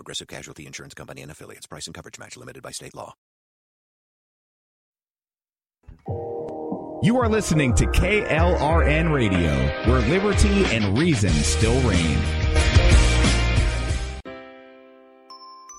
Progressive Casualty Insurance Company and affiliates. Price and coverage match limited by state law. You are listening to KLRN Radio, where liberty and reason still reign.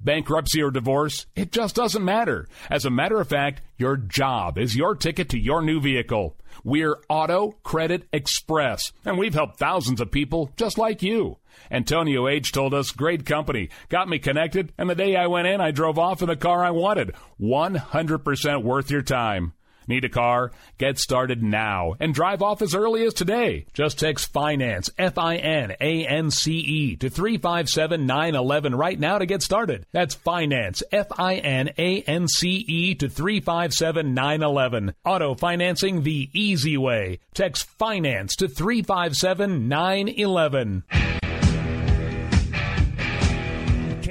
Bankruptcy or divorce, it just doesn't matter. As a matter of fact, your job is your ticket to your new vehicle. We're Auto Credit Express, and we've helped thousands of people just like you. Antonio H. told us, great company, got me connected, and the day I went in, I drove off in the car I wanted. 100% worth your time. Need a car? Get started now and drive off as early as today. Just text finance, F I N A N C E, to 357 911 right now to get started. That's finance, F I N A N C E, to 357 911. Auto financing the easy way. Text finance to 357 911.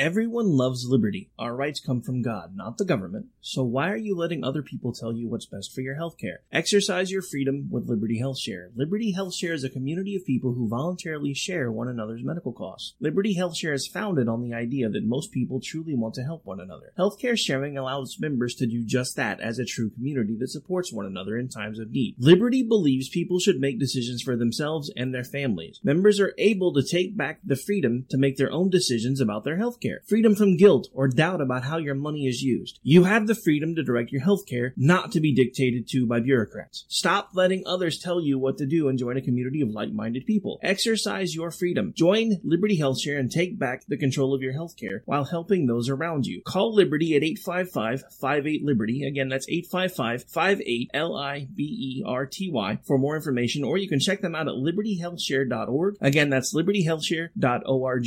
Everyone loves liberty. Our rights come from God, not the government. So why are you letting other people tell you what's best for your healthcare? Exercise your freedom with Liberty Health Share. Liberty Health Share is a community of people who voluntarily share one another's medical costs. Liberty Health Share is founded on the idea that most people truly want to help one another. Healthcare sharing allows members to do just that as a true community that supports one another in times of need. Liberty believes people should make decisions for themselves and their families. Members are able to take back the freedom to make their own decisions about their healthcare healthcare, freedom from guilt or doubt about how your money is used. You have the freedom to direct your healthcare, not to be dictated to by bureaucrats. Stop letting others tell you what to do and join a community of like-minded people. Exercise your freedom. Join Liberty HealthShare and take back the control of your healthcare while helping those around you. Call Liberty at 855-58-LIBERTY. Again, that's 855-58-L-I-B-E-R-T-Y for more information, or you can check them out at libertyhealthshare.org. Again, that's libertyhealthshare.org.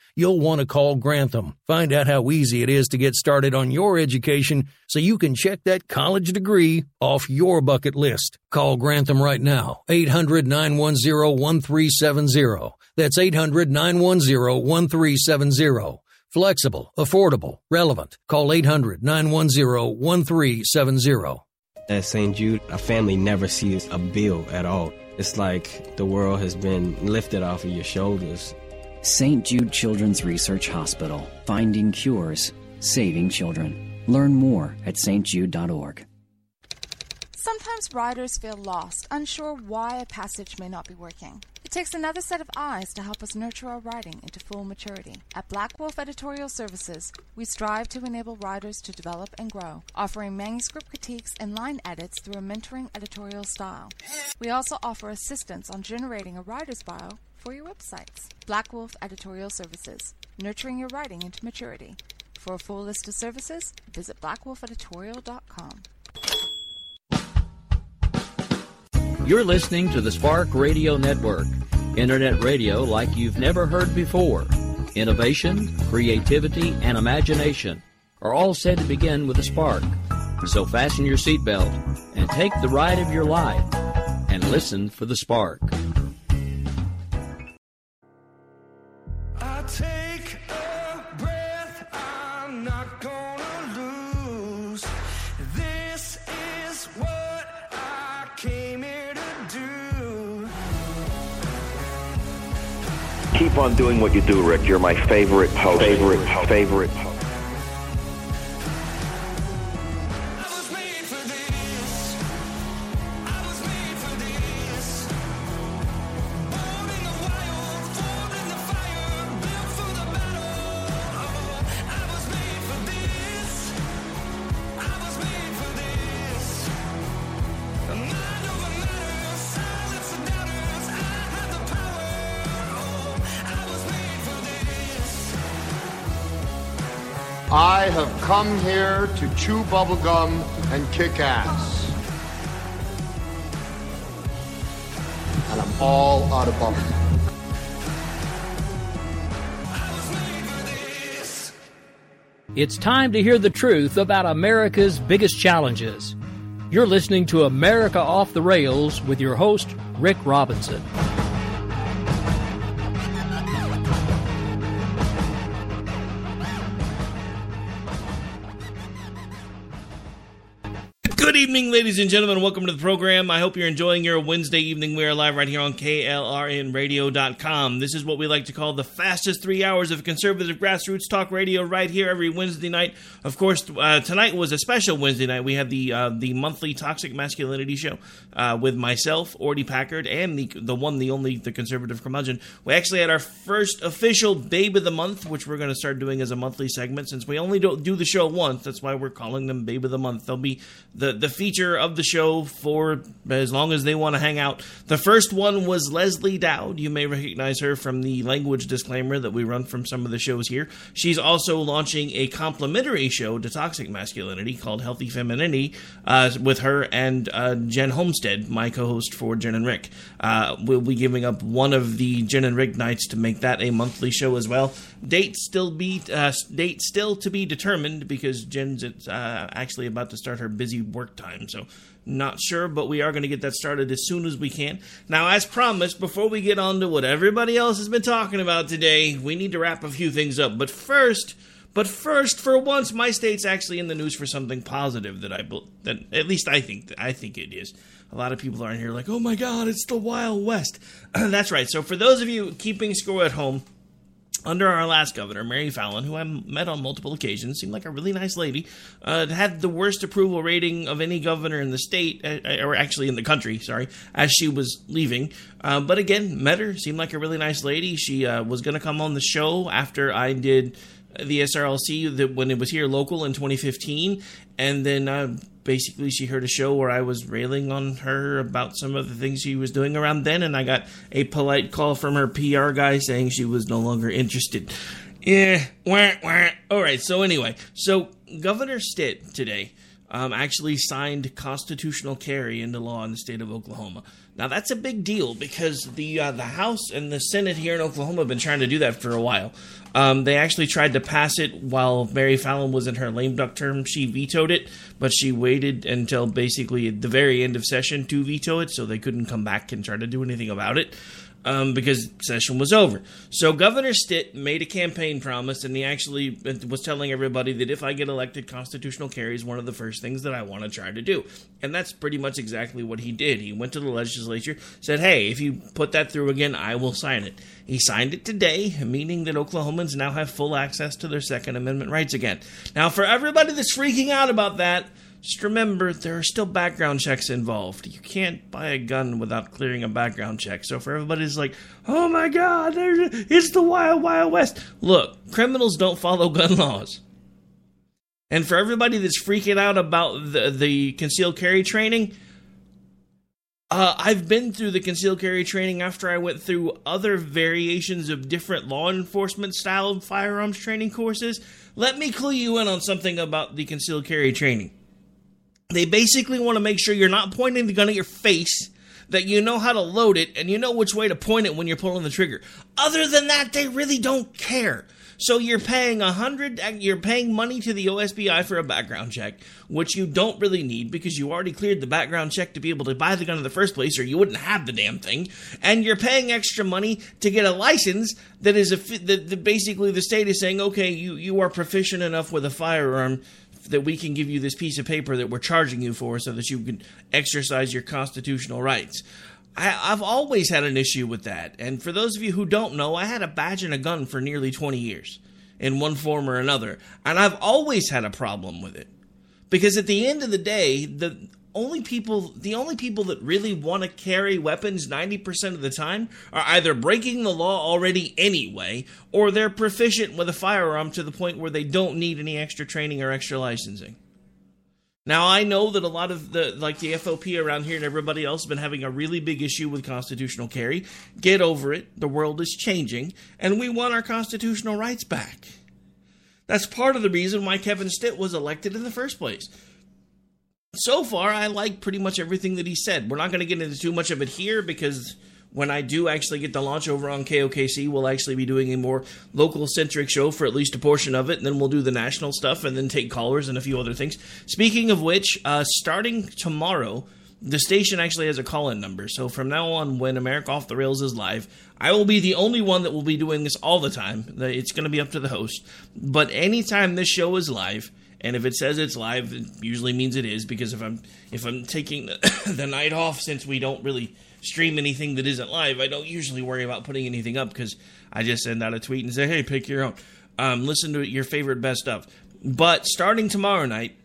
you'll want to call Grantham. Find out how easy it is to get started on your education so you can check that college degree off your bucket list. Call Grantham right now. 800 910 1370. That's 800 910 1370. Flexible, affordable, relevant. Call 800 910 1370. At St. Jude, a family never sees a bill at all. It's like the world has been lifted off of your shoulders. St. Jude Children's Research Hospital, finding cures, saving children. Learn more at stjude.org. Sometimes writers feel lost, unsure why a passage may not be working. It takes another set of eyes to help us nurture our writing into full maturity. At Black Wolf Editorial Services, we strive to enable writers to develop and grow, offering manuscript critiques and line edits through a mentoring editorial style. We also offer assistance on generating a writer's bio for your websites. Black Wolf Editorial Services, nurturing your writing into maturity. For a full list of services, visit blackwolfeditorial.com. You're listening to the Spark Radio Network, internet radio like you've never heard before. Innovation, creativity, and imagination are all said to begin with a spark. So fasten your seatbelt and take the ride of your life and listen for the spark. Keep on doing what you do, Rick. You're my favorite host. Favorite, favorite host. Come here to chew bubblegum and kick ass. And I'm all out of bubblegum. It's time to hear the truth about America's biggest challenges. You're listening to America Off the Rails with your host, Rick Robinson. Ladies and gentlemen. Welcome to the program. I hope you're enjoying your Wednesday evening. We are live right here on KLRNradio.com. This is what we like to call the fastest three hours of conservative grassroots talk radio right here every Wednesday night. Of course, uh, tonight was a special Wednesday night. We had the uh, the monthly Toxic Masculinity show uh, with myself, Ordy Packard, and the the one, the only, the conservative curmudgeon. We actually had our first official Babe of the Month, which we're going to start doing as a monthly segment since we only do, do the show once. That's why we're calling them Babe of the Month. They'll be the the feature of the show for as long as they want to hang out. The first one was Leslie Dowd. You may recognize her from the language disclaimer that we run from some of the shows here. She's also launching a complimentary show to toxic masculinity called Healthy Femininity uh, with her and uh, Jen Homestead, my co-host for Jen and Rick. Uh, we'll be giving up one of the Jen and Rick nights to make that a monthly show as well. Date still be uh, date still to be determined because Jen's uh, actually about to start her busy work time. So, not sure, but we are going to get that started as soon as we can. Now, as promised, before we get on to what everybody else has been talking about today, we need to wrap a few things up. But first, but first, for once, my state's actually in the news for something positive that I that at least I think I think it is. A lot of people are in here like, "Oh my God, it's the Wild West." That's right. So, for those of you keeping score at home, under our last governor, Mary Fallin, who I met on multiple occasions, seemed like a really nice lady, uh, had the worst approval rating of any governor in the state, uh, or actually in the country, sorry, as she was leaving. Uh, but again, met her, seemed like a really nice lady. She uh, was going to come on the show after I did the SRLC that when it was here local in 2015, and then uh, basically she heard a show where I was railing on her about some of the things she was doing around then, and I got a polite call from her PR guy saying she was no longer interested. Yeah, wah, wah. All right. So anyway, so Governor Stitt today um, actually signed constitutional carry into law in the state of Oklahoma. Now that's a big deal because the uh, the House and the Senate here in Oklahoma have been trying to do that for a while. Um, they actually tried to pass it while Mary Fallin was in her lame duck term. She vetoed it, but she waited until basically the very end of session to veto it, so they couldn't come back and try to do anything about it. Um, because session was over. So Governor Stitt made a campaign promise, and he actually was telling everybody that if I get elected, constitutional carry is one of the first things that I want to try to do. And that's pretty much exactly what he did. He went to the legislature, said, "Hey, if you put that through again, I will sign it." He signed it today, meaning that Oklahomans now have full access to their Second Amendment rights again. Now, for everybody that's freaking out about that just remember there are still background checks involved. You can't buy a gun without clearing a background check. So for everybody's like, oh my god, it's the wild, wild west. Look, criminals don't follow gun laws. And for everybody that's freaking out about the, the concealed carry training, uh, I've been through the concealed carry training after I went through other variations of different law enforcement style firearms training courses. Let me clue you in on something about the concealed carry training. They basically want to make sure you're not pointing the gun at your face, that you know how to load it, and you know which way to point it when you're pulling the trigger. Other than that, they really don't care. So you're paying a hundred, uh, you're paying money to the OSBI for a background check, which you don't really need because you already cleared the background check to be able to buy the gun in the first place, or you wouldn't have the damn thing. And you're paying extra money to get a license that is a that, that basically the state is saying, okay, you you are proficient enough with a firearm that we can give you this piece of paper that we're charging you for so that you can exercise your constitutional rights. I, have always had an issue with that. And for those of you who don't know, I had a badge and a gun for nearly 20 years in one form or another. And I've always had a problem with it. Because at the end of the day, the only people the only people that really want to carry weapons 90% of the time are either breaking the law already anyway or they're proficient with a firearm to the point where they don't need any extra training or extra licensing. Now i know that a lot of the like the fop around here and everybody else has been having a really big issue with constitutional carry. Get over it. The world is changing and we want our constitutional rights back. That's part of the reason why kevin stitt was elected in the first place so far, I like pretty much everything that he said. We're not going to get into too much of it here because when I do actually get the launch over on KOKC, we'll actually be doing a more local centric show for at least a portion of it, and then we'll do the national stuff and then take callers and a few other things. Speaking of which, uh, starting tomorrow, the station actually has a call in number. So from now on, when America Off the Rails is live, I will be the only one that will be doing this all the time. It's going to be up to the host. But anytime this show is live, and if it says it's live, it usually means it is because if I'm if I'm taking the, night off since we don't really stream anything that isn't live, I don't usually worry about putting anything up because I just send out a tweet and say, "Hey, pick your own." Um, listen to your favorite best stuff. But starting tomorrow night,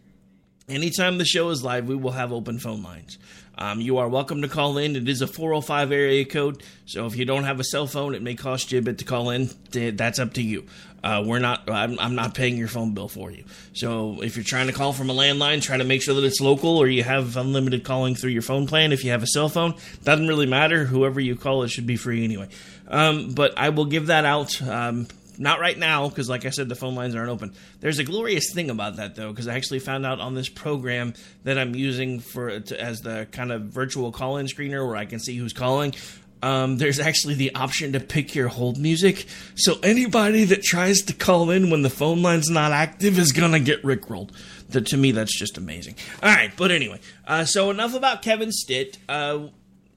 anytime the show is live, we will have open phone lines. Um, you are welcome to call in. It is a 405 area code, so if you don't have a cell phone, it may cost you a bit to call in. That's up to you. Uh, we're not. I'm, I'm, not paying your phone bill for you. So if you're trying to call from a landline, try to make sure that it's local, or you have unlimited calling through your phone plan. If you have a cell phone, doesn't really matter. Whoever you call, it should be free anyway. Um, but I will give that out. Um, not right now, because like I said, the phone lines aren't open. There's a glorious thing about that though, because I actually found out on this program that I'm using for to, as the kind of virtual call-in screener where I can see who's calling. Um, there's actually the option to pick your hold music. So anybody that tries to call in when the phone line's not active is gonna get rickrolled. That to me, that's just amazing. All right, but anyway, uh, so enough about Kevin Stitt. Uh,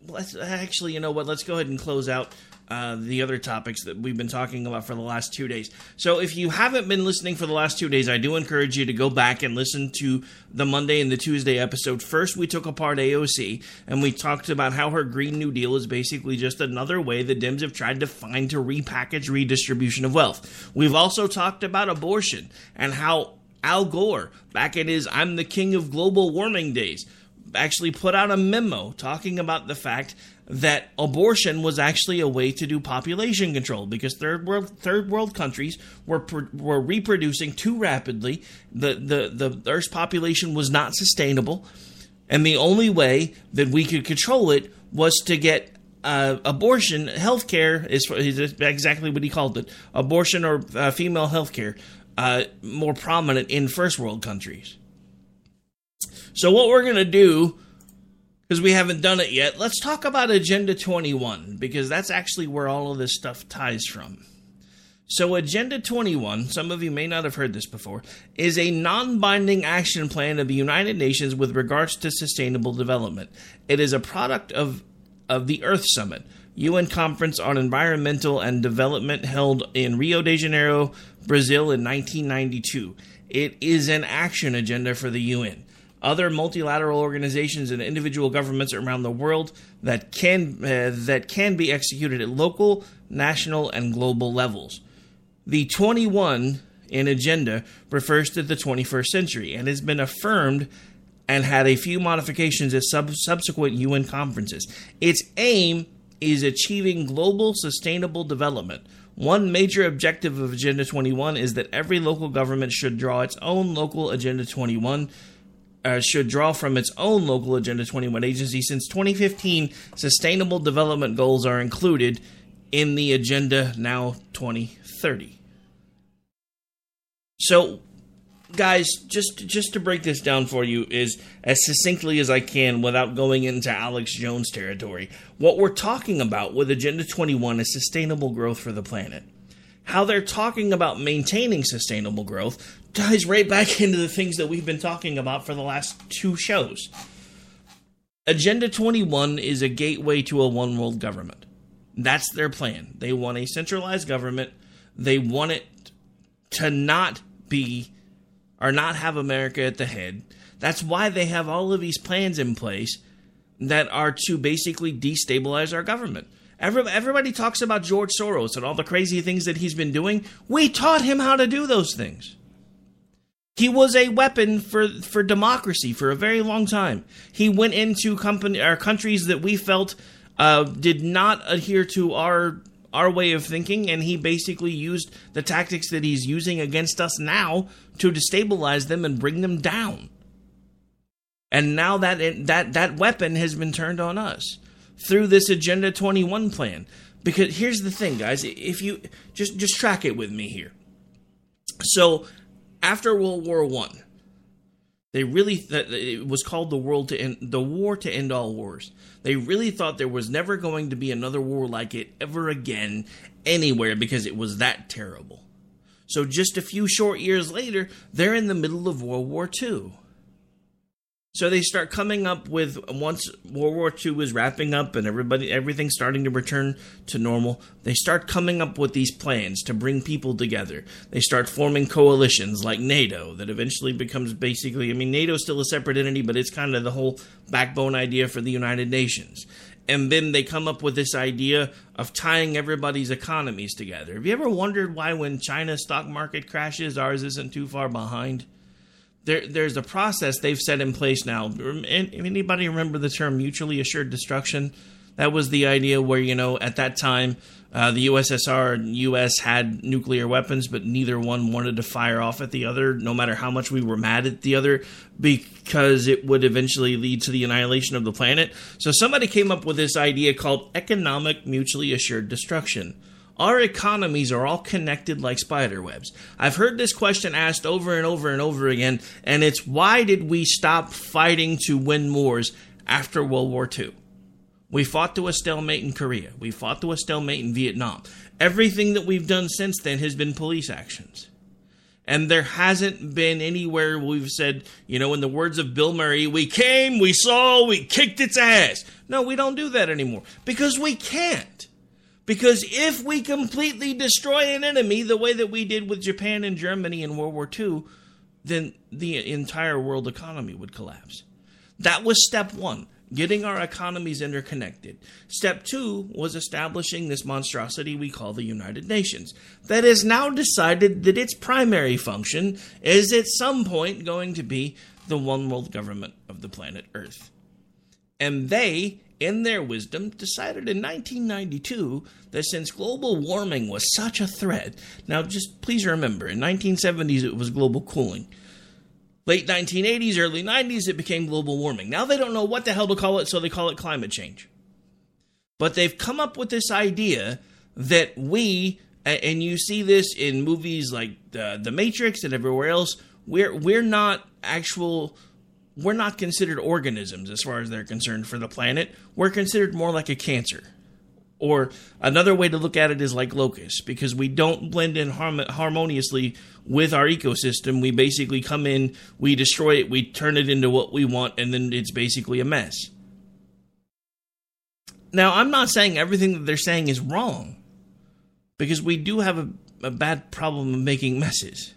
let's actually, you know what? Let's go ahead and close out uh, the other topics that we've been talking about for the last two days. So, if you haven't been listening for the last two days, I do encourage you to go back and listen to the Monday and the Tuesday episode. First, we took apart AOC and we talked about how her Green New Deal is basically just another way the Dems have tried to find to repackage redistribution of wealth. We've also talked about abortion and how Al Gore, back in his I'm the King of Global Warming days, actually put out a memo talking about the fact that abortion was actually a way to do population control because third world third world countries were were reproducing too rapidly. The the the Earth's population was not sustainable, and the only way that we could control it was to get uh, abortion health care is, exactly what he called it abortion or uh, female health care uh, more prominent in first world countries. So what we're gonna do because we haven't done it yet, let's talk about Agenda 21 because that's actually where all of this stuff ties from. So, Agenda 21, some of you may not have heard this before, is a non binding action plan of the United Nations with regards to sustainable development. It is a product of, of the Earth Summit. UN Conference on Environmental and Development held in Rio de Janeiro, Brazil in 1992. It is an action agenda for the UN. Other multilateral organizations and individual governments around the world that can uh, that can be executed at local, national, and global levels. The 21 in agenda refers to the 21st century and has been affirmed and had a few modifications at sub- subsequent UN conferences. Its aim is achieving global sustainable development. One major objective of Agenda 21 is that every local government should draw its own local Agenda 21 uh, should draw from its own local Agenda 21 agency. Since 2015, sustainable development goals are included in the Agenda Now 2030. So, guys, just just to break this down for you is as succinctly as I can without going into Alex Jones territory. What we're talking about with Agenda 21 is sustainable growth for the planet. How they're talking about maintaining sustainable growth ties right back into the things that we've been talking about for the last two shows. Agenda 21 is a gateway to a one world government. That's their plan. They want a centralized government. They want it to not be or not have America at the head. That's why they have all of these plans in place that are to basically destabilize our government. Everybody talks about George Soros and all the crazy things that he's been doing. We taught him how to do those things. He was a weapon for, for democracy for a very long time. He went into company, our countries that we felt uh, did not adhere to our our way of thinking, and he basically used the tactics that he's using against us now to destabilize them and bring them down. And now that that that weapon has been turned on us through this Agenda 21 plan. Because here's the thing, guys, if you just just track it with me here. So after World War One, they really th- it was called the world to end the war to end all wars. They really thought there was never going to be another war like it ever again anywhere because it was that terrible. So just a few short years later, they're in the middle of World War II. So they start coming up with once World War II is wrapping up and everybody everything's starting to return to normal, they start coming up with these plans to bring people together. They start forming coalitions like NATO that eventually becomes basically I mean NATO's still a separate entity, but it's kind of the whole backbone idea for the United Nations. And then they come up with this idea of tying everybody's economies together. Have you ever wondered why when China's stock market crashes, ours isn't too far behind? There, there's a process they've set in place now. Anybody remember the term mutually assured destruction? That was the idea where, you know, at that time, uh, the USSR and US had nuclear weapons, but neither one wanted to fire off at the other, no matter how much we were mad at the other, because it would eventually lead to the annihilation of the planet. So somebody came up with this idea called economic mutually assured destruction. Our economies are all connected like spider webs. I've heard this question asked over and over and over again, and it's why did we stop fighting to win wars after World War II? We fought to a stalemate in Korea. We fought to a stalemate in Vietnam. Everything that we've done since then has been police actions. And there hasn't been anywhere we've said, you know, in the words of Bill Murray, we came, we saw, we kicked its ass. No, we don't do that anymore because we can't. Because if we completely destroy an enemy the way that we did with Japan and Germany in World War II, then the entire world economy would collapse. That was step one getting our economies interconnected. Step two was establishing this monstrosity we call the United Nations, that has now decided that its primary function is at some point going to be the one world government of the planet Earth. And they in their wisdom, decided in 1992 that since global warming was such a threat, now just please remember, in 1970s it was global cooling. Late 1980s, early 90s, it became global warming. Now they don't know what the hell to call it, so they call it climate change. But they've come up with this idea that we, and you see this in movies like The, the Matrix and everywhere else, we're, we're not actual we're not considered organisms as far as they're concerned for the planet. We're considered more like a cancer. Or another way to look at it is like locusts, because we don't blend in harm- harmoniously with our ecosystem. We basically come in, we destroy it, we turn it into what we want, and then it's basically a mess. Now, I'm not saying everything that they're saying is wrong, because we do have a, a bad problem of making messes.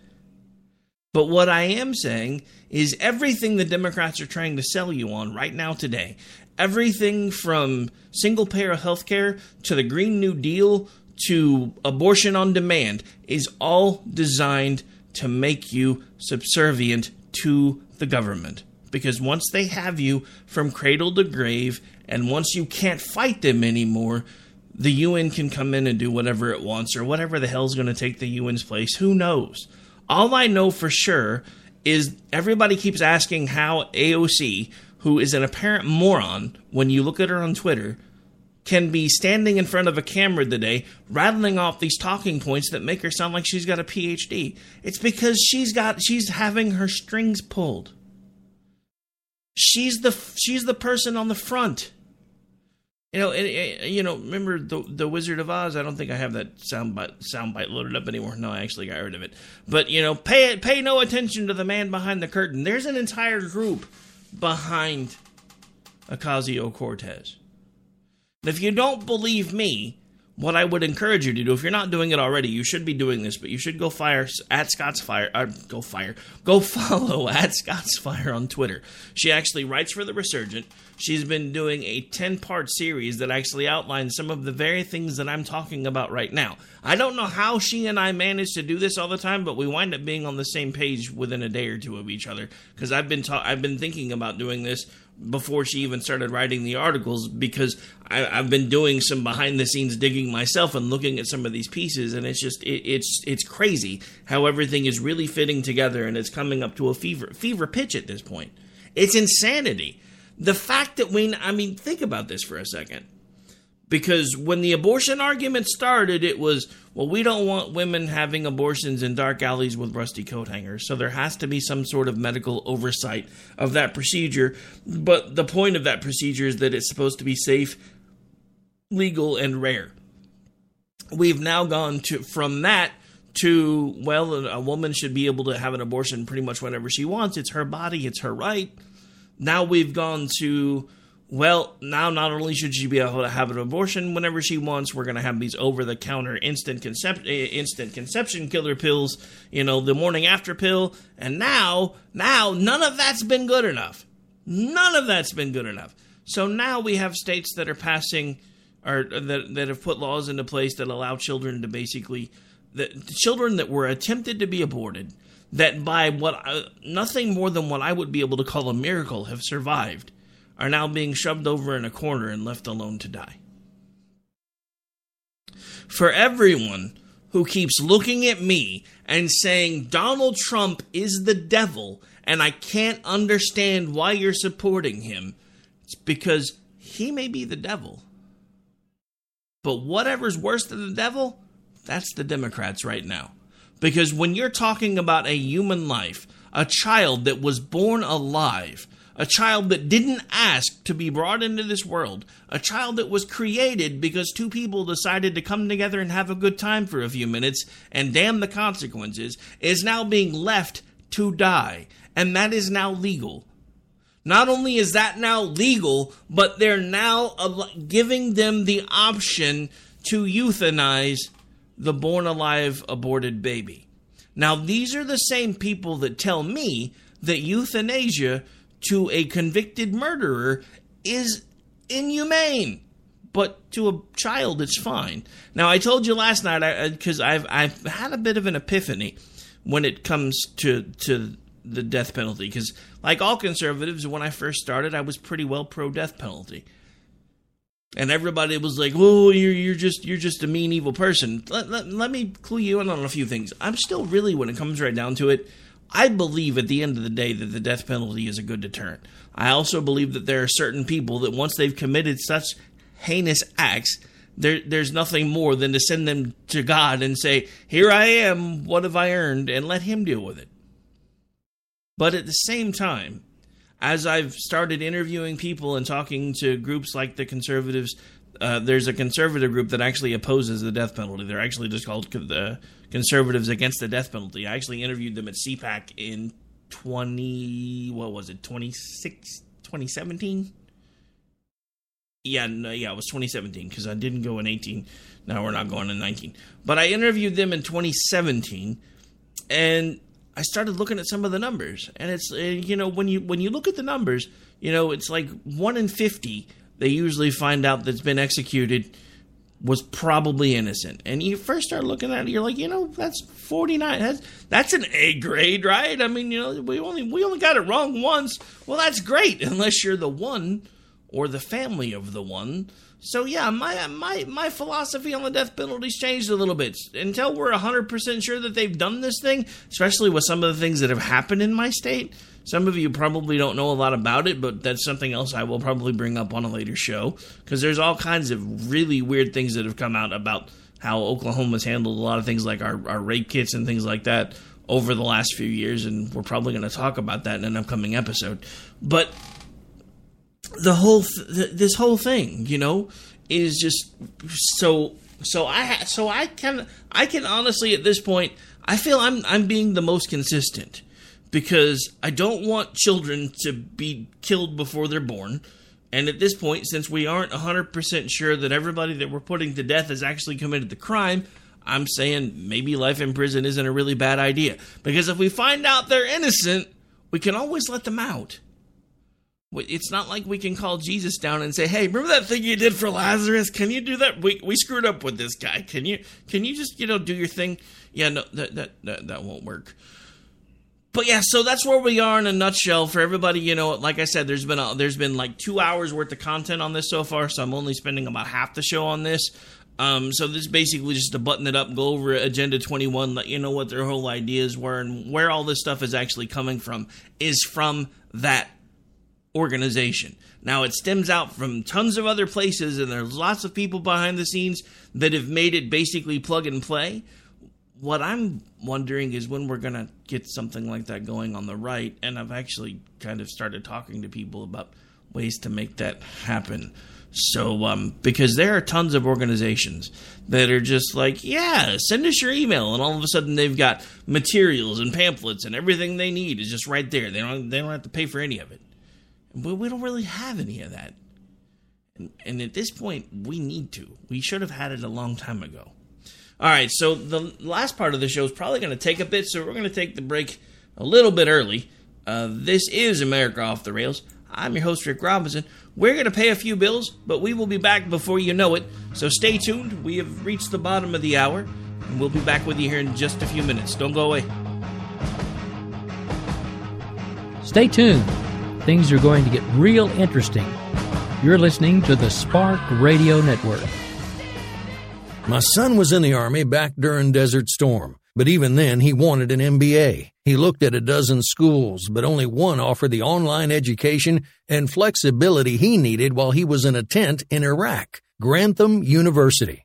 But what I am saying is everything the Democrats are trying to sell you on right now today, everything from single payer health care to the Green New Deal to abortion on demand, is all designed to make you subservient to the government. Because once they have you from cradle to grave, and once you can't fight them anymore, the UN can come in and do whatever it wants, or whatever the hell's going to take the UN's place. Who knows? All I know for sure is everybody keeps asking how AOC, who is an apparent moron when you look at her on Twitter, can be standing in front of a camera today rattling off these talking points that make her sound like she's got a PhD. It's because she's got she's having her strings pulled. She's the she's the person on the front. You know, you know. Remember the the Wizard of Oz? I don't think I have that sound bite sound bite loaded up anymore. No, I actually got rid of it. But you know, pay pay no attention to the man behind the curtain. There's an entire group behind Ocasio Cortez. If you don't believe me, what I would encourage you to do, if you're not doing it already, you should be doing this, but you should go fire at Scott's Fire. Uh, go fire. Go follow at Scott's Fire on Twitter. She actually writes for the Resurgent. She's been doing a 10 part series that actually outlines some of the very things that I'm talking about right now. I don't know how she and I manage to do this all the time, but we wind up being on the same page within a day or two of each other because I've been ta- I've been thinking about doing this before she even started writing the articles because I, have been doing some behind the scenes digging myself and looking at some of these pieces, and it's just it, it's it's crazy how everything is really fitting together and it's coming up to a fever fever pitch at this point. It's insanity. The fact that we, I mean, think about this for a second. Because when the abortion argument started, it was, well, we don't want women having abortions in dark alleys with rusty coat hangers. So there has to be some sort of medical oversight of that procedure. But the point of that procedure is that it's supposed to be safe, legal, and rare. We've now gone to from that to well, a woman should be able to have an abortion pretty much whenever she wants. It's her body, it's her right. Now we've gone to well, now not only should she be able to have an abortion whenever she wants, we're going to have these over-the-counter instant concep- eh, instant conception killer pills, you know, the morning after pill, and now, now none of that's been good enough. None of that's been good enough. So now we have states that are passing or that that have put laws into place that allow children to basically the children that were attempted to be aborted that by what uh, nothing more than what I would be able to call a miracle have survived are now being shoved over in a corner and left alone to die. For everyone who keeps looking at me and saying Donald Trump is the devil and I can't understand why you're supporting him, it's because he may be the devil. But whatever's worse than the devil, that's the Democrats right now. Because when you're talking about a human life, a child that was born alive, a child that didn't ask to be brought into this world, a child that was created because two people decided to come together and have a good time for a few minutes and damn the consequences, is now being left to die. And that is now legal. Not only is that now legal, but they're now giving them the option to euthanize the born alive aborted baby. Now, these are the same people that tell me that euthanasia to a convicted murderer is inhumane. But to a child, it's fine. Now, I told you last night because I've I've had a bit of an epiphany when it comes to to the death penalty. Because like all conservatives, when I first started, I was pretty well pro death penalty, and everybody was like, "Oh, you're you're just you're just a mean evil person." Let, let, let me clue you in on a few things. I'm still really, when it comes right down to it, I believe at the end of the day that the death penalty is a good deterrent. I also believe that there are certain people that once they've committed such heinous acts, there, there's nothing more than to send them to God and say, Here I am, what have I earned? and let Him deal with it. But at the same time, as I've started interviewing people and talking to groups like the conservatives, uh, there's a conservative group that actually opposes the death penalty. They're actually just called the Conservatives Against the Death Penalty. I actually interviewed them at CPAC in 20, what was it, 26, 2017? Yeah, no, yeah, it was 2017 because I didn't go in 18. Now we're not going in 19. But I interviewed them in 2017, and I started looking at some of the numbers, and it's uh, you know when you when you look at the numbers, you know it's like one in 50 they usually find out that's been executed was probably innocent. And you first start looking at it, you're like, you know, that's 49. That's that's an A grade, right? I mean, you know, we only we only got it wrong once. Well, that's great unless you're the one or the family of the one. So yeah, my my my philosophy on the death penalty's changed a little bit. Until we're 100% sure that they've done this thing, especially with some of the things that have happened in my state, some of you probably don't know a lot about it, but that's something else I will probably bring up on a later show because there's all kinds of really weird things that have come out about how Oklahoma's handled a lot of things like our, our rape kits and things like that over the last few years, and we're probably going to talk about that in an upcoming episode. But the whole th- this whole thing, you know, is just so so I so I can I can honestly at this point I feel I'm I'm being the most consistent because I don't want children to be killed before they're born. And at this point, since we aren't 100% sure that everybody that we're putting to death has actually committed the crime, I'm saying maybe life in prison isn't a really bad idea. Because if we find out they're innocent, we can always let them out. It's not like we can call Jesus down and say, "Hey, remember that thing you did for Lazarus? Can you do that? We we screwed up with this guy. Can you can you just you know do your thing?" Yeah, no, that that that, that won't work but yeah, so that's where we are in a nutshell for everybody. You know, like I said, there's been a, there's been like two hours worth of content on this so far, so I'm only spending about half the show on this. Um, so this is basically just to button it up, go over Agenda 21, let you know what their whole ideas were and where all this stuff is actually coming from is from that organization. Now it stems out from tons of other places, and there's lots of people behind the scenes that have made it basically plug and play what I'm wondering is when we're going to get something like that going on the right. And I've actually kind of started talking to people about ways to make that happen. So, um, because there are tons of organizations that are just like, yeah, send us your email, and all of a sudden they've got materials and pamphlets and everything they need is just right there. They don't they don't have to pay for any of it. But we don't really have any of that. And, and at this point, we need to. We should have had it a long time ago. All right, so the last part of the show is probably going to take a bit, so we're going to take the break a little bit early. Uh, this is America Off the Rails. I'm your host, Rick Robinson. We're going to pay a few bills, but we will be back before you know it. So stay tuned. We have reached the bottom of the hour, and we'll be back with you here in just a few minutes. Don't go away. Stay tuned. Things are going to get real interesting. You're listening to the Spark Radio Network. My son was in the Army back during Desert Storm, but even then he wanted an MBA. He looked at a dozen schools, but only one offered the online education and flexibility he needed while he was in a tent in Iraq. Grantham University.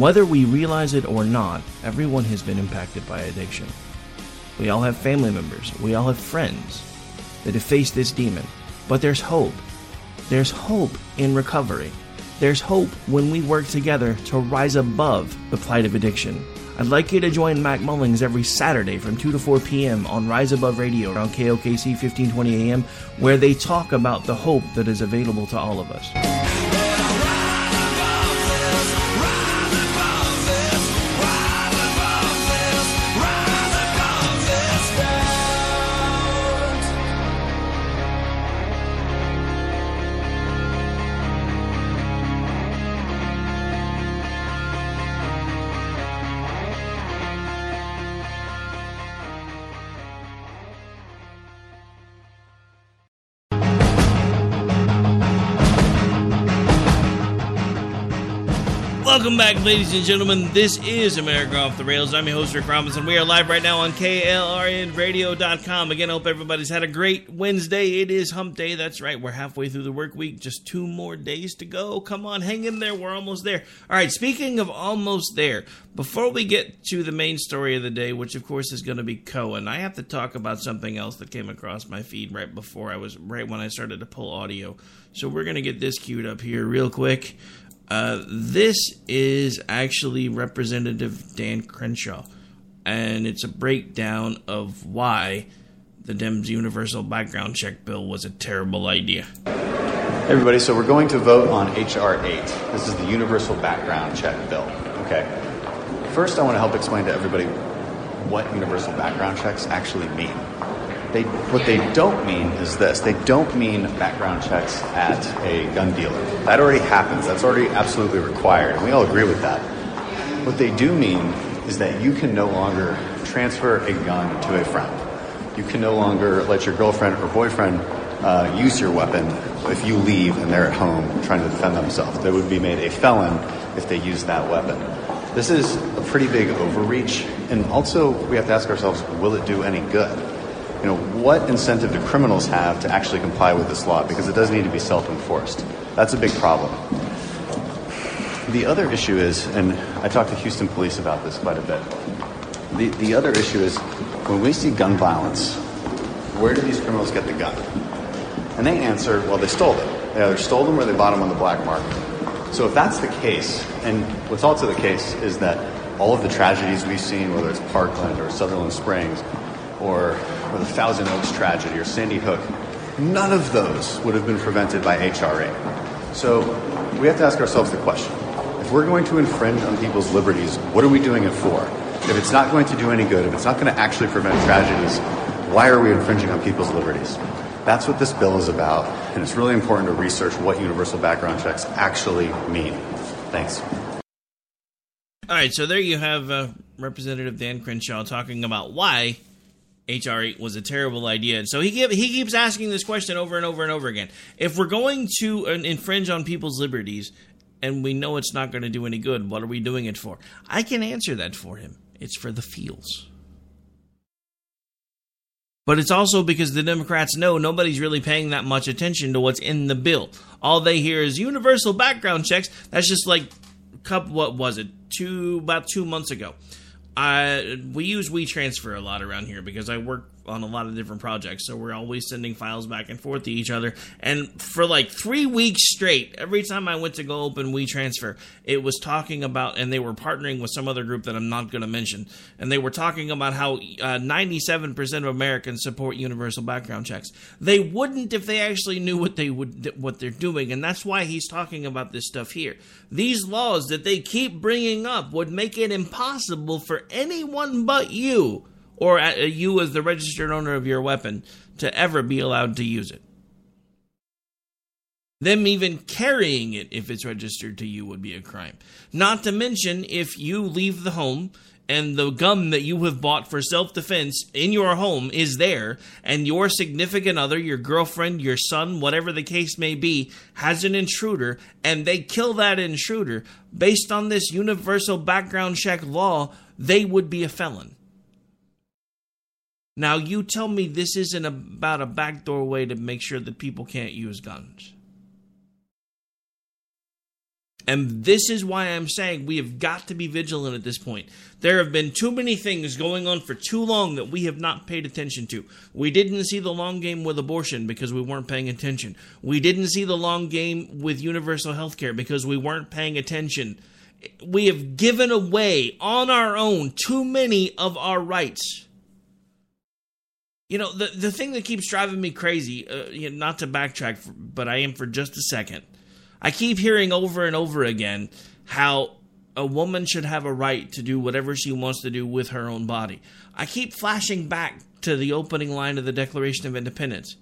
Whether we realize it or not, everyone has been impacted by addiction. We all have family members, we all have friends that have faced this demon. But there's hope. There's hope in recovery. There's hope when we work together to rise above the plight of addiction. I'd like you to join Mac Mullings every Saturday from 2 to 4 p.m. on Rise Above Radio on KOKC 1520 AM, where they talk about the hope that is available to all of us. Back, ladies and gentlemen. This is America Off the Rails. I'm your host, Rick Robinson. We are live right now on KLRNradio.com. Again, I hope everybody's had a great Wednesday. It is hump day. That's right. We're halfway through the work week. Just two more days to go. Come on, hang in there. We're almost there. All right, speaking of almost there, before we get to the main story of the day, which of course is going to be Cohen, I have to talk about something else that came across my feed right before I was, right when I started to pull audio. So we're going to get this queued up here real quick. Uh, this is actually Representative Dan Crenshaw, and it's a breakdown of why the Dems universal background check bill was a terrible idea. Everybody, so we're going to vote on H.R. 8. This is the universal background check bill. Okay. First, I want to help explain to everybody what universal background checks actually mean. They, what they don't mean is this they don't mean background checks at a gun dealer. That already happens, that's already absolutely required, and we all agree with that. What they do mean is that you can no longer transfer a gun to a friend. You can no longer let your girlfriend or boyfriend uh, use your weapon if you leave and they're at home trying to defend themselves. They would be made a felon if they use that weapon. This is a pretty big overreach, and also we have to ask ourselves will it do any good? You know, what incentive do criminals have to actually comply with this law? Because it does need to be self-enforced. That's a big problem. The other issue is, and I talked to Houston police about this quite a bit. The, the other issue is when we see gun violence, where do these criminals get the gun? And they answer, well, they stole them. They either stole them or they bought them on the black market. So if that's the case, and what's also the case is that all of the tragedies we've seen, whether it's Parkland or Sutherland Springs, or, or the Thousand Oaks tragedy or Sandy Hook, none of those would have been prevented by HR 8. So we have to ask ourselves the question if we're going to infringe on people's liberties, what are we doing it for? If it's not going to do any good, if it's not going to actually prevent tragedies, why are we infringing on people's liberties? That's what this bill is about, and it's really important to research what universal background checks actually mean. Thanks. All right, so there you have uh, Representative Dan Crenshaw talking about why HR 8 was a terrible idea. And so he he keeps asking this question over and over and over again. If we're going to uh, infringe on people's liberties and we know it's not going to do any good, what are we doing it for? I can answer that for him. It's for the feels. But it's also because the Democrats know nobody's really paying that much attention to what's in the bill. All they hear is universal background checks. That's just like couple what was it? Two about 2 months ago. I we use WeTransfer a lot around here because I work on a lot of different projects, so we're always sending files back and forth to each other. And for like three weeks straight, every time I went to go open WeTransfer, it was talking about, and they were partnering with some other group that I'm not going to mention, and they were talking about how uh, 97% of Americans support universal background checks. They wouldn't if they actually knew what they would what they're doing, and that's why he's talking about this stuff here. These laws that they keep bringing up would make it impossible for anyone but you or uh, you as the registered owner of your weapon to ever be allowed to use it. Them even carrying it, if it's registered to you, would be a crime. Not to mention, if you leave the home and the gun that you have bought for self defense in your home is there, and your significant other, your girlfriend, your son, whatever the case may be, has an intruder, and they kill that intruder, based on this universal background check law, they would be a felon. Now, you tell me this isn't about a backdoor way to make sure that people can't use guns. And this is why I'm saying we have got to be vigilant at this point. There have been too many things going on for too long that we have not paid attention to. We didn't see the long game with abortion because we weren't paying attention. We didn't see the long game with universal health care because we weren't paying attention. We have given away on our own too many of our rights. You know, the the thing that keeps driving me crazy, uh, you know, not to backtrack, for, but I am for just a second. I keep hearing over and over again how a woman should have a right to do whatever she wants to do with her own body. I keep flashing back to the opening line of the Declaration of Independence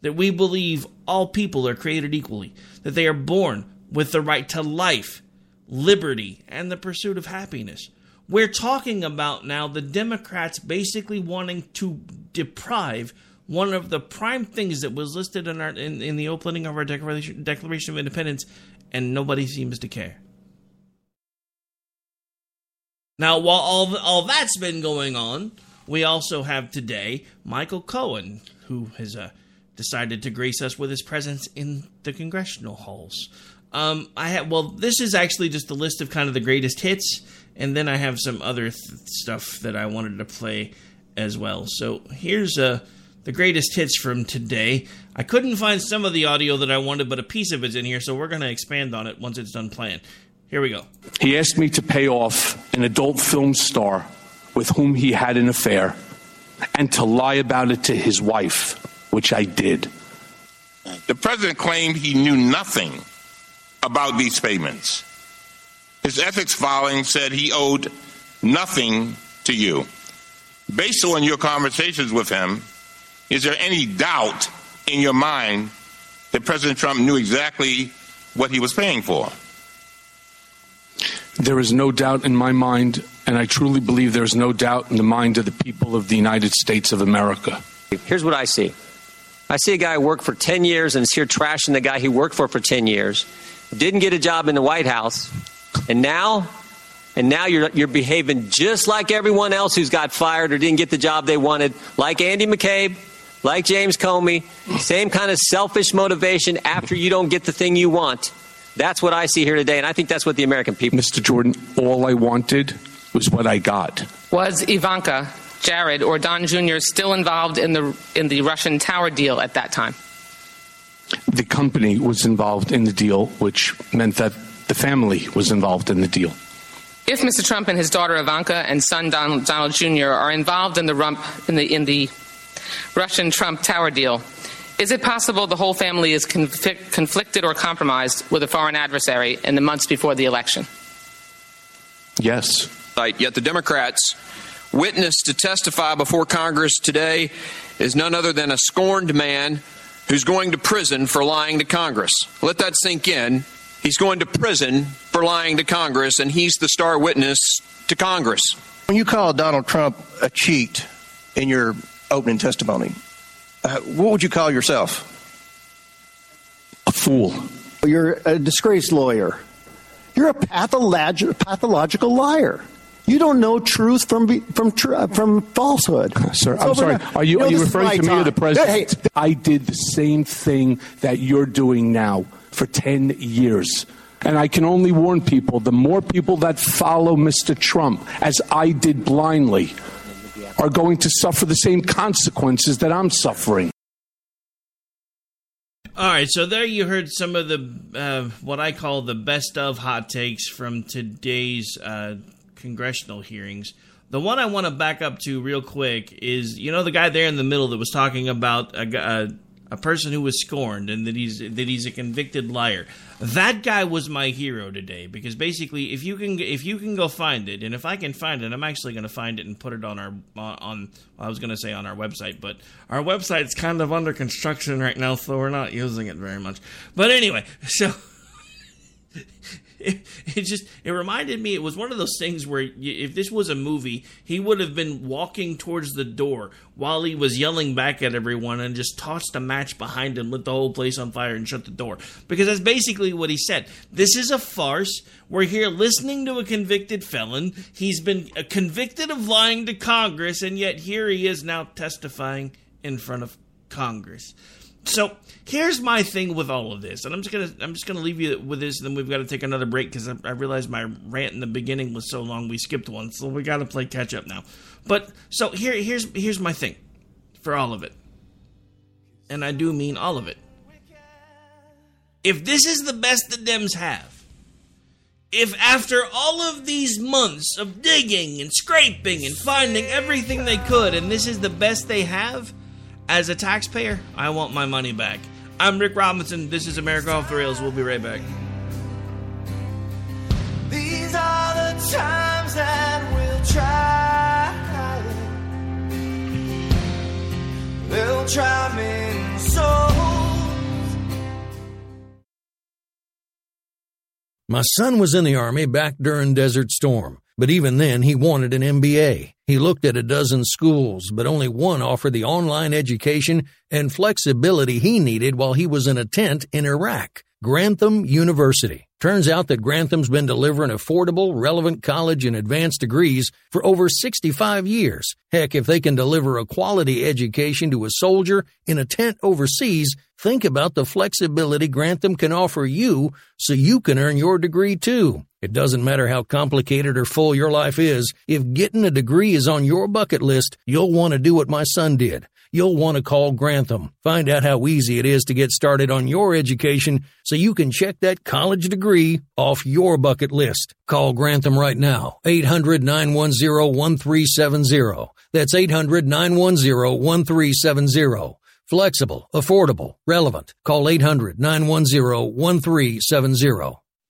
that we believe all people are created equally, that they are born with the right to life, liberty, and the pursuit of happiness. We're talking about now the Democrats basically wanting to deprive one of the prime things that was listed in our in, in the opening of our Declaration, Declaration of Independence, and nobody seems to care. Now, while all all that's been going on, we also have today Michael Cohen, who has uh, decided to grace us with his presence in the congressional halls. Um, I have well, this is actually just a list of kind of the greatest hits and then I have some other th- stuff that I wanted to play as well. So here's uh, the greatest hits from today. I couldn't find some of the audio that I wanted, but a piece of it's in here, so we're going to expand on it once it's done playing. Here we go. He asked me to pay off an adult film star with whom he had an affair and to lie about it to his wife, which I did. The president claimed he knew nothing about these payments. His ethics filing said he owed nothing to you. Based on your conversations with him, is there any doubt in your mind that President Trump knew exactly what he was paying for? There is no doubt in my mind, and I truly believe there is no doubt in the mind of the people of the United States of America. Here's what I see I see a guy work for 10 years and is here trashing the guy he worked for for 10 years, didn't get a job in the White House, and now, and now you're, you're behaving just like everyone else who's got fired or didn't get the job they wanted, like Andy McCabe, like James Comey, same kind of selfish motivation after you don't get the thing you want. That's what I see here today, and I think that's what the American people. Mr. Jordan, all I wanted was what I got. Was Ivanka, Jared, or Don Jr. still involved in the in the Russian tower deal at that time? The company was involved in the deal, which meant that the family was involved in the deal. If Mr. Trump and his daughter Ivanka and son Donald, Donald Jr. are involved in the, rump, in the, in the Russian Trump tower deal, is it possible the whole family is conf- conflicted or compromised with a foreign adversary in the months before the election? Yes. Yet the Democrats' witness to testify before Congress today is none other than a scorned man who's going to prison for lying to Congress. Let that sink in He's going to prison for lying to Congress, and he's the star witness to Congress. When you call Donald Trump a cheat in your opening testimony, uh, what would you call yourself? A fool. You're a disgraced lawyer. You're a patholog- pathological liar. You don't know truth from from tr- from falsehood. Sir, It's I'm sorry. now. Are you, know, are you referring my to me or the time. president? Hey, I did the same thing that you're doing now for 10 years. And I can only warn people the more people that follow Mr. Trump, as I did blindly, are going to suffer the same consequences that I'm suffering. All right, so there you heard some of the uh, what I call the best of hot takes from today's uh, congressional hearings. The one I want to back up to real quick is you know the guy there in the middle that was talking about a, gu- a, person who was scorned and that he's that he's a convicted liar. That guy was my hero today because basically if you can if you can go find it and if I can find it, I'm actually going to find it and put it on our on, on I was going to say on our website, but our website's kind of under construction right now, so we're not using it very much. But anyway, so it, just it reminded me it was one of those things where if this was a movie he would have been walking towards the door while he was yelling back at everyone and just tossed a match behind him lit the whole place on fire and shut the door. Because that's basically what he said. This is a farce. We're here listening to a convicted felon. He's been uh, convicted of lying to congress and yet here he is now testifying in front of congress so here's my thing with all of this, and I'm just gonna I'm just gonna leave you with this, and then we've got to take another break because I, I realized my rant in the beginning was so long we skipped one, so we got to play catch up now. But so here here's here's my thing for all of it, and I do mean all of it. If this is the best the Dems have, if after all of these months of digging and scraping and finding everything they could, and this is the best they have, as a taxpayer, I want my money back. I'm Rick Robinson. This is America Off the Rails. We'll be right back. These are the times that we'll try. They'll try many souls. My son was in the Army back during Desert Storm, but even then he wanted an MBA. He looked at a dozen schools, but only one offered the online education and flexibility he needed while he was in a tent in Iraq. Grantham University. Turns out that Grantham's been delivering affordable, relevant college and advanced degrees for over 65 years. Heck, if they can deliver a quality education to a soldier in a tent overseas, think about the flexibility Grantham can offer you so you can earn your degree too. It doesn't matter how complicated or full your life is, if getting a degree is on your bucket list, you'll want to do what my son did. You'll want to call Grantham. Find out how easy it is to get started on your education so you can check that college degree off your bucket list. Call Grantham right now. 800 910 1370. That's 800 910 1370. Flexible, affordable, relevant. Call 800 910 1370.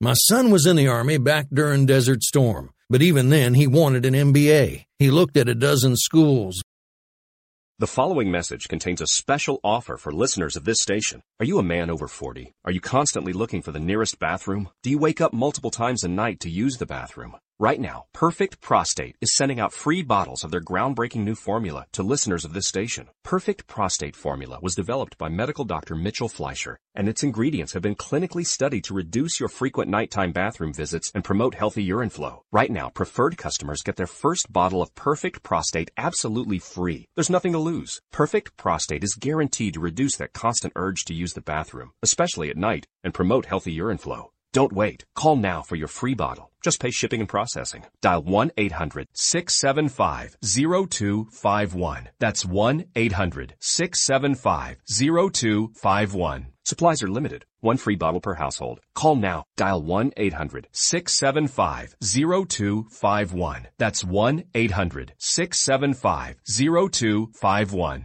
My son was in the Army back during Desert Storm, but even then he wanted an MBA. He looked at a dozen schools. The following message contains a special offer for listeners of this station. Are you a man over 40? Are you constantly looking for the nearest bathroom? Do you wake up multiple times a night to use the bathroom? Right now, Perfect Prostate is sending out free bottles of their groundbreaking new formula to listeners of this station. Perfect Prostate Formula was developed by medical doctor Mitchell Fleischer, and its ingredients have been clinically studied to reduce your frequent nighttime bathroom visits and promote healthy urine flow. Right now, preferred customers get their first bottle of Perfect Prostate absolutely free. There's nothing to lose. Perfect Prostate is guaranteed to reduce that constant urge to use the bathroom, especially at night, and promote healthy urine flow. Don't wait. Call now for your free bottle. Just pay shipping and processing. Dial 1-800-675-0251. That's 1-800-675-0251. Supplies are limited. One free bottle per household. Call now. Dial 1-800-675-0251. That's 1-800-675-0251.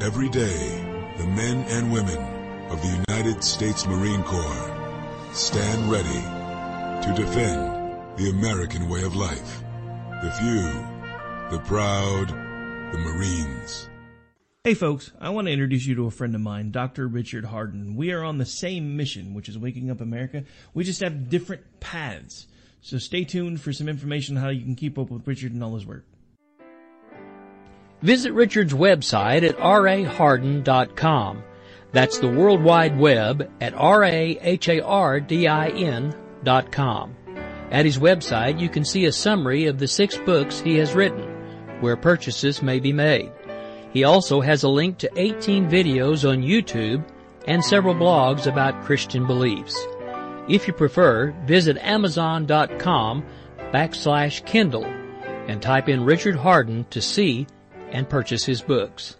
Every day, the men and women of the United States Marine Corps stand ready to defend the American way of life. The few, the proud, the Marines. Hey folks, I want to introduce you to a friend of mine, Dr. Richard Hardin. We are on the same mission, which is waking up America. We just have different paths. So stay tuned for some information on how you can keep up with Richard and all his work. Visit Richard's website at rahardin.com. That's the World Wide Web at R-A-H-A-R-D-I-N.com. At his website, you can see a summary of the six books he has written, where purchases may be made. He also has a link to 18 videos on YouTube and several blogs about Christian beliefs. If you prefer, visit Amazon.com backslash Kindle and type in Richard Hardin to see and purchase his books.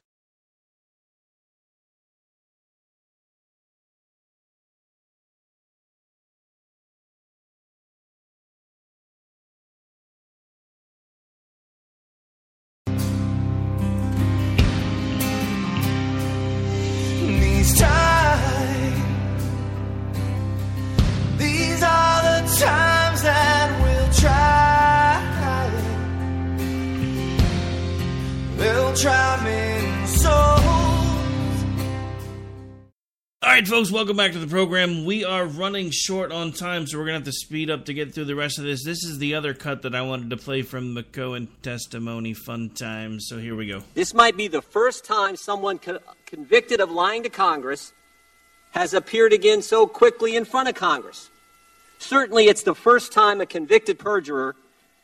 Right, folks, welcome back to the program. We are running short on time, so we're going to have to speed up to get through the rest of this. This is the other cut that I wanted to play from the Cohen testimony. Fun time, So here we go. This might be the first time someone co- convicted of lying to Congress has appeared again so quickly in front of Congress. Certainly, it's the first time a convicted perjurer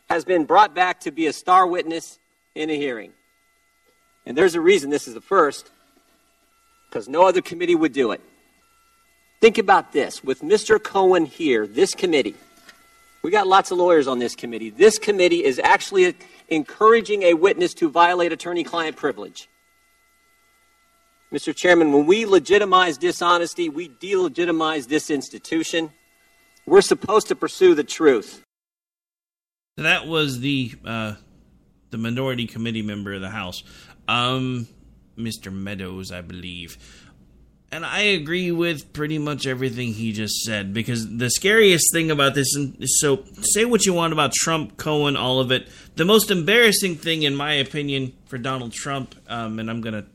has been brought back to be a star witness in a hearing. And there's a reason this is the first, because no other committee would do it. Think about this. With Mr. Cohen here, this committee, we got lots of lawyers on this committee. This committee is actually encouraging a witness to violate attorney client privilege. Mr. Chairman, when we legitimize dishonesty, we delegitimize this institution. We're supposed to pursue the truth. That was the uh, the minority committee member of the House, um, Mr. Meadows, I believe. And I agree with pretty much everything he just said because the scariest thing about this, and so say what you want about Trump, Cohen, all of it. The most embarrassing thing, in my opinion, for Donald Trump, um, and I'm going to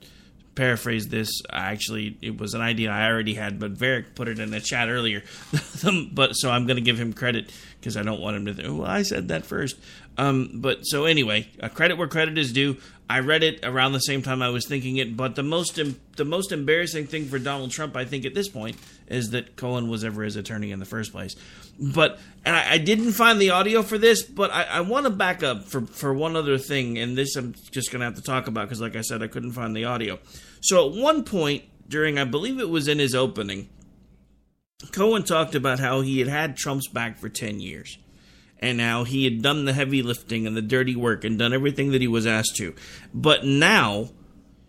paraphrase this. Actually, it was an idea I already had, but Varick put it in the chat earlier. but so I'm going to give him credit because I don't want him to think, well, I said that first. Um, but so anyway, uh, credit where credit is due. I read it around the same time I was thinking it, but the most em- the most embarrassing thing for Donald Trump, I think, at this point, is that Cohen was ever his attorney in the first place. But and I, I didn't find the audio for this, but I, I want to back up for for one other thing, and this I'm just going to have to talk about because, like I said, I couldn't find the audio. So at one point during, I believe it was in his opening, Cohen talked about how he had had Trump's back for ten years and how he had done the heavy lifting and the dirty work and done everything that he was asked to. But now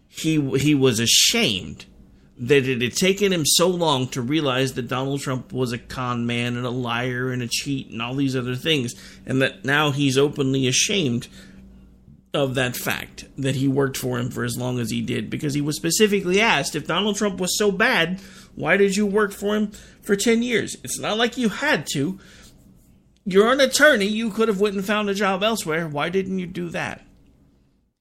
he he was ashamed that it had taken him so long to realize that Donald Trump was a con man and a liar and a cheat and all these other things, and that now he's openly ashamed of that fact that he worked for him for as long as he did because he was specifically asked if Donald Trump was so bad, why did you work for him for 10 years? It's not like you had to. You're an attorney, you could have went and found a job elsewhere. Why didn't you do that?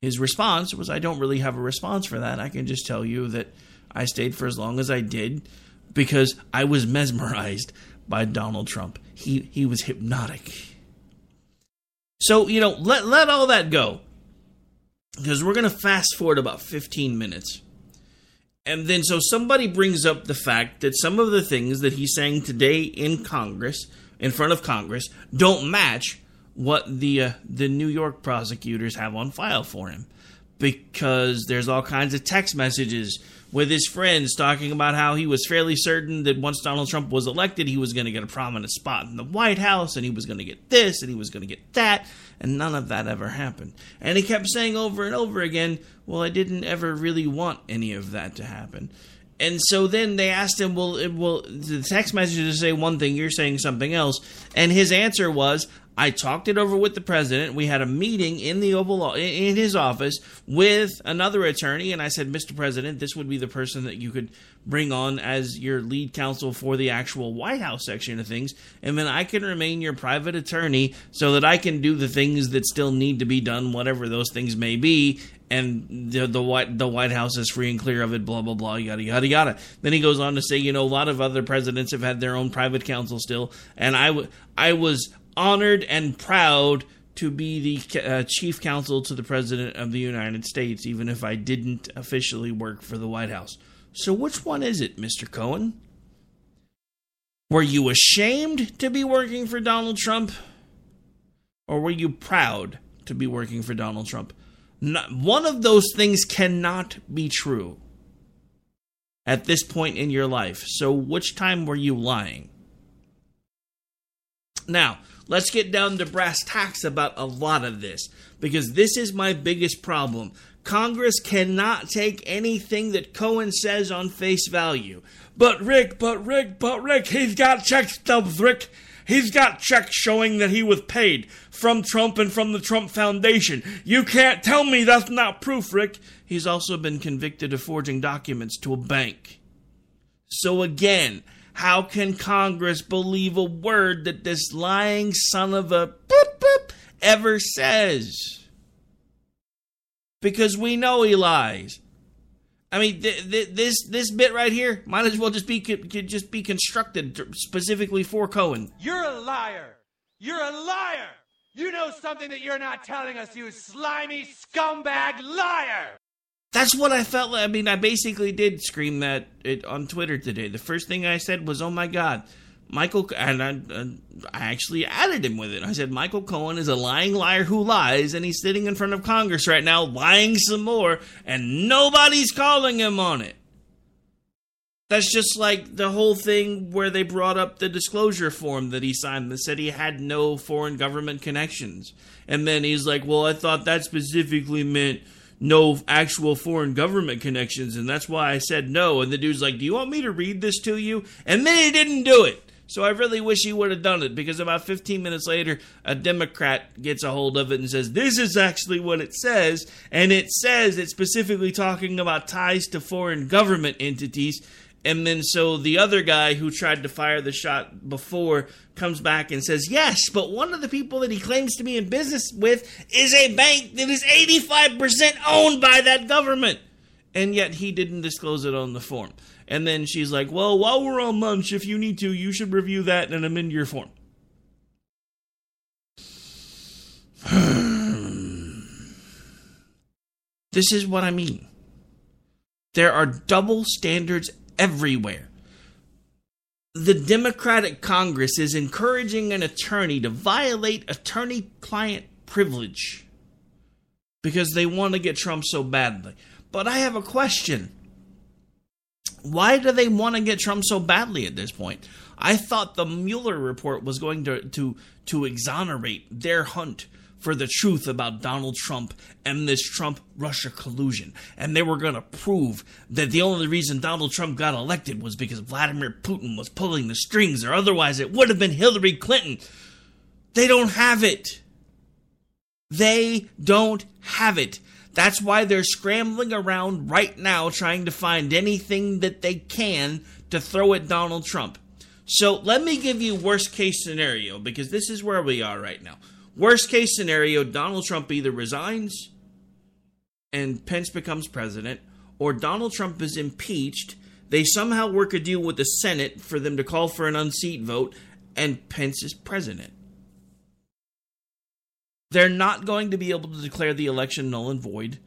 His response was I don't really have a response for that. I can just tell you that I stayed for as long as I did because I was mesmerized by Donald Trump. He he was hypnotic. So, you know, let let all that go because we're going to fast forward about 15 minutes. And then, so somebody brings up the fact that some of the things that he's saying today in Congress, in front of Congress, don't match what the uh, the New York prosecutors have on file for him, because there's all kinds of text messages with his friends talking about how he was fairly certain that once Donald Trump was elected, he was going to get a prominent spot in the White House and he was going to get this and he was going to get that. And none of that ever happened. And he kept saying over and over again, well, I didn't ever really want any of that to happen. And so then they asked him, well, well, the text messages say one thing, you're saying something else. And his answer was, I talked it over with the president. We had a meeting in the Oval in his office with another attorney, and I said, "Mr. President, this would be the person that you could bring on as your lead counsel for the actual White House section of things, and then I can remain your private attorney so that I can do the things that still need to be done, whatever those things may be." And the the White the White House is free and clear of it. Blah blah blah. Yada yada yada. Then he goes on to say, you know, a lot of other presidents have had their own private counsel still, and I, w- I was honored and proud to be the uh, chief counsel to the president of the United States, even if I didn't officially work for the White House. So, which one is it, Mr. Cohen? Were you ashamed to be working for Donald Trump? Or were you proud to be working for Donald Trump? Not, one of those things cannot be true at this point in your life. So, which time were you lying? Now, let's get down to brass tacks about a lot of this because this is my biggest problem. Congress cannot take anything that Cohen says on face value. But Rick, but Rick, but Rick, he's got check stubs, Rick. He's got checks showing that he was paid from Trump and from the Trump Foundation. You can't tell me that's not proof, Rick. He's also been convicted of forging documents to a bank. So again, how can Congress believe a word that this lying son of a boop, boop ever says? Because we know he lies. I mean, th- th- this this bit right here might as well just be could just be constructed specifically for Cohen. You're a liar. You're a liar. You know something that you're not telling us, you slimy scumbag liar. That's what I felt like. I mean, I basically did scream that it on Twitter today. The first thing I said was, "Oh my God, Michael!" And I, I actually added him with it. I said, "Michael Cohen is a lying liar who lies, and he's sitting in front of Congress right now lying some more, and nobody's calling him on it." That's just like the whole thing where they brought up the disclosure form that he signed that said he had no foreign government connections. And then he's like, well, I thought that specifically meant no actual foreign government connections, and that's why I said no. And the dude's like, Do you want me to read this to you? And then he didn't do it. So I really wish he would have done it because about 15 minutes later, a Democrat gets a hold of it and says, This is actually what it says. And it says it's specifically talking about ties to foreign government entities. And then so the other guy who tried to fire the shot before comes back and says, Yes, but one of the people that he claims to be in business with is a bank that is 85% owned by that government. And yet he didn't disclose it on the form. And then she's like, Well, while we're on lunch, if you need to, you should review that and amend your form. this is what I mean. There are double standards everywhere. The Democratic Congress is encouraging an attorney to violate attorney client privilege because they want to get Trump so badly. But I have a question. Why do they want to get Trump so badly at this point? I thought the Mueller report was going to to to exonerate their hunt for the truth about Donald Trump and this Trump Russia collusion. And they were going to prove that the only reason Donald Trump got elected was because Vladimir Putin was pulling the strings, or otherwise it would have been Hillary Clinton. They don't have it. They don't have it. That's why they're scrambling around right now trying to find anything that they can to throw at Donald Trump. So let me give you worst case scenario because this is where we are right now. Worst case scenario, Donald Trump either resigns and Pence becomes president, or Donald Trump is impeached. They somehow work a deal with the Senate for them to call for an unseat vote, and Pence is president. They're not going to be able to declare the election null and void.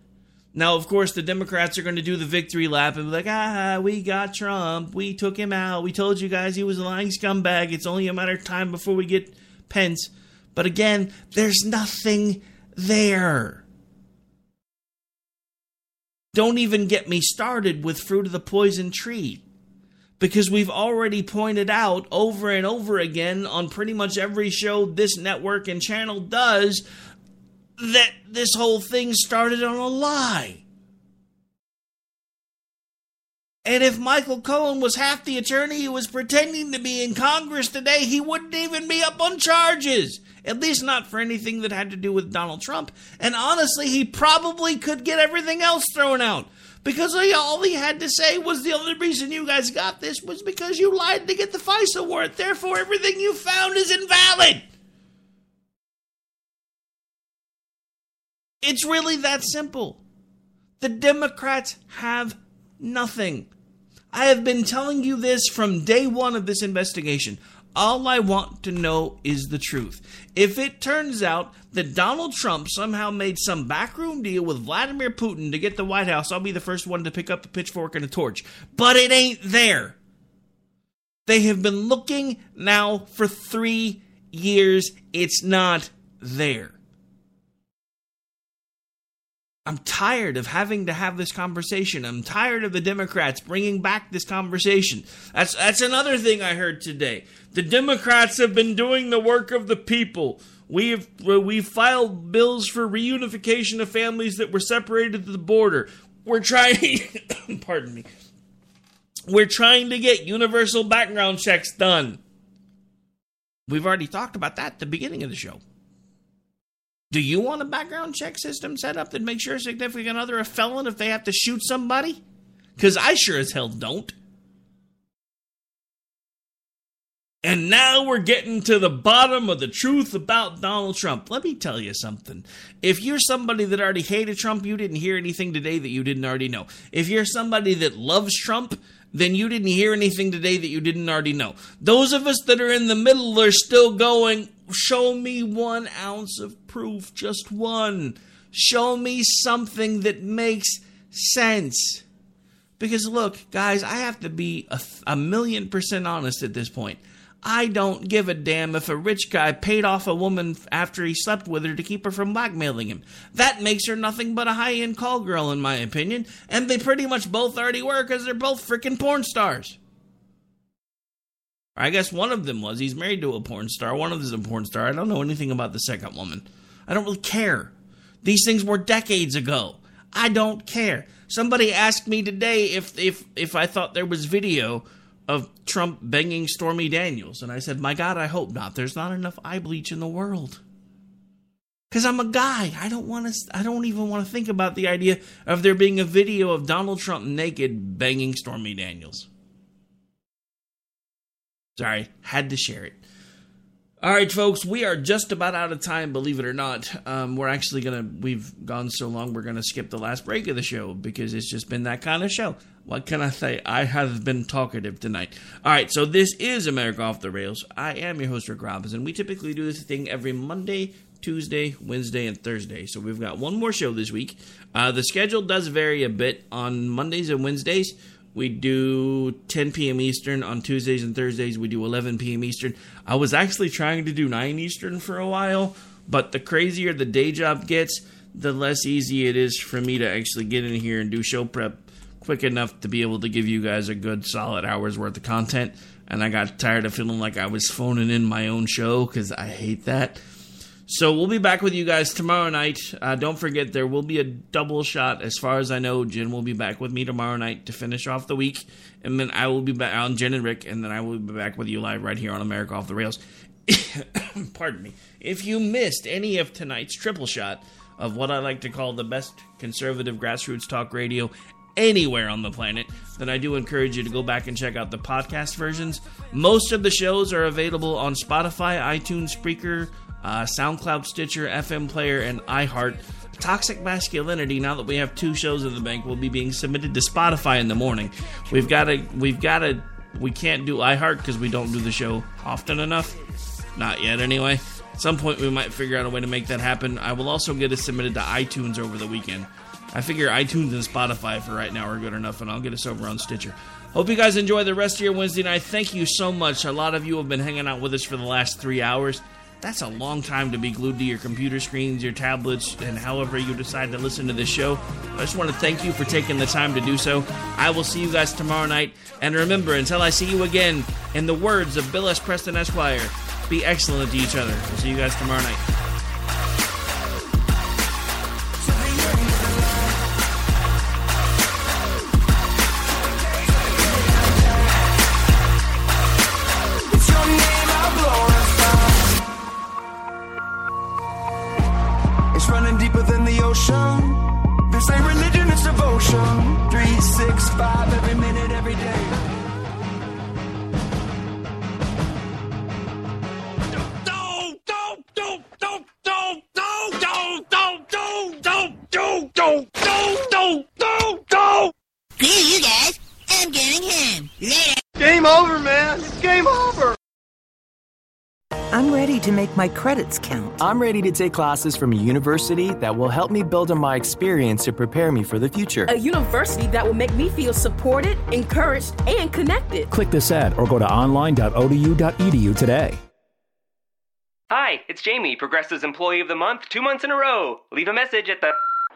Now, of course, the Democrats are going to do the victory lap and be like, ah, we got Trump. We took him out. We told you guys he was a lying scumbag. It's only a matter of time before we get Pence. But again, there's nothing there. Don't even get me started with fruit of the poison tree. Because we've already pointed out over and over again on pretty much every show this network and channel does that this whole thing started on a lie. And if Michael Cohen was half the attorney who was pretending to be in Congress today, he wouldn't even be up on charges. At least not for anything that had to do with Donald Trump. And honestly, he probably could get everything else thrown out. Because all he had to say was the only reason you guys got this was because you lied to get the FISA warrant. Therefore, everything you found is invalid. It's really that simple. The Democrats have nothing. I have been telling you this from day one of this investigation. All I want to know is the truth. If it turns out that Donald Trump somehow made some backroom deal with Vladimir Putin to get the White House, I'll be the first one to pick up a pitchfork and a torch. But it ain't there. They have been looking now for three years. It's not there. I'm tired of having to have this conversation. I'm tired of the Democrats bringing back this conversation. That's that's another thing I heard today. The Democrats have been doing the work of the people. We've we've filed bills for reunification of families that were separated at the border. We're trying pardon me. We're trying to get universal background checks done. We've already talked about that at the beginning of the show. Do you want a background check system set up that makes your significant other a felon if they have to shoot somebody? Because I sure as hell don't. And now we're getting to the bottom of the truth about Donald Trump. Let me tell you something. If you're somebody that already hated Trump, you didn't hear anything today that you didn't already know. If you're somebody that loves Trump, then you didn't hear anything today that you didn't already know. Those of us that are in the middle are still going, show me one ounce of proof, just one. Show me something that makes sense. Because look, guys, I have to be a, a million percent honest at this point. I don't give a damn if a rich guy paid off a woman after he slept with her to keep her from blackmailing him. That makes her nothing but a high end call girl, in my opinion, and they pretty much both already were because they're both freaking porn stars. I guess one of them was. He's married to a porn star. One of them is a porn star. I don't know anything about the second woman. I don't really care. These things were decades ago. I don't care. Somebody asked me today if if if I thought there was video of Trump banging Stormy Daniels, and I said, "My God, I hope not. There's not enough eye bleach in the world." Because I'm a guy. I don't want to. I don't even want to think about the idea of there being a video of Donald Trump naked banging Stormy Daniels. Sorry, had to share it. All right, folks, we are just about out of time, believe it or not. Um, we're actually going to, we've gone so long, we're going to skip the last break of the show because it's just been that kind of show. What can I say? I have been talkative tonight. All right, so this is America Off the Rails. I am your host, Rick Robinson. We typically do this thing every Monday, Tuesday, Wednesday, and Thursday. So we've got one more show this week. Uh, the schedule does vary a bit on Mondays and Wednesdays. We do 10 p.m. Eastern on Tuesdays and Thursdays. We do 11 p.m. Eastern. I was actually trying to do 9 Eastern for a while, but the crazier the day job gets, the less easy it is for me to actually get in here and do show prep quick enough to be able to give you guys a good solid hour's worth of content. And I got tired of feeling like I was phoning in my own show because I hate that. So we'll be back with you guys tomorrow night. Uh, don't forget there will be a double shot. As far as I know, Jen will be back with me tomorrow night to finish off the week, and then I will be back on Jen and Rick, and then I will be back with you live right here on America Off the Rails. Pardon me. If you missed any of tonight's triple shot of what I like to call the best conservative grassroots talk radio anywhere on the planet, then I do encourage you to go back and check out the podcast versions. Most of the shows are available on Spotify, iTunes, Spreaker, uh, SoundCloud, Stitcher, FM Player, and iHeart. Toxic Masculinity. Now that we have two shows in the bank, will be being submitted to Spotify in the morning. We've got to. We've got to. We can't do iHeart because we don't do the show often enough. Not yet, anyway. At some point, we might figure out a way to make that happen. I will also get it submitted to iTunes over the weekend. I figure iTunes and Spotify for right now are good enough, and I'll get us over on Stitcher. Hope you guys enjoy the rest of your Wednesday night. Thank you so much. A lot of you have been hanging out with us for the last three hours. That's a long time to be glued to your computer screens, your tablets, and however you decide to listen to this show. I just want to thank you for taking the time to do so. I will see you guys tomorrow night. And remember, until I see you again, in the words of Bill S. Preston Esquire, be excellent to each other. We'll see you guys tomorrow night. My credits count. I'm ready to take classes from a university that will help me build on my experience to prepare me for the future. A university that will make me feel supported, encouraged, and connected. Click this ad or go to online.odu.edu today. Hi, it's Jamie, Progressive's Employee of the Month, two months in a row. Leave a message at the.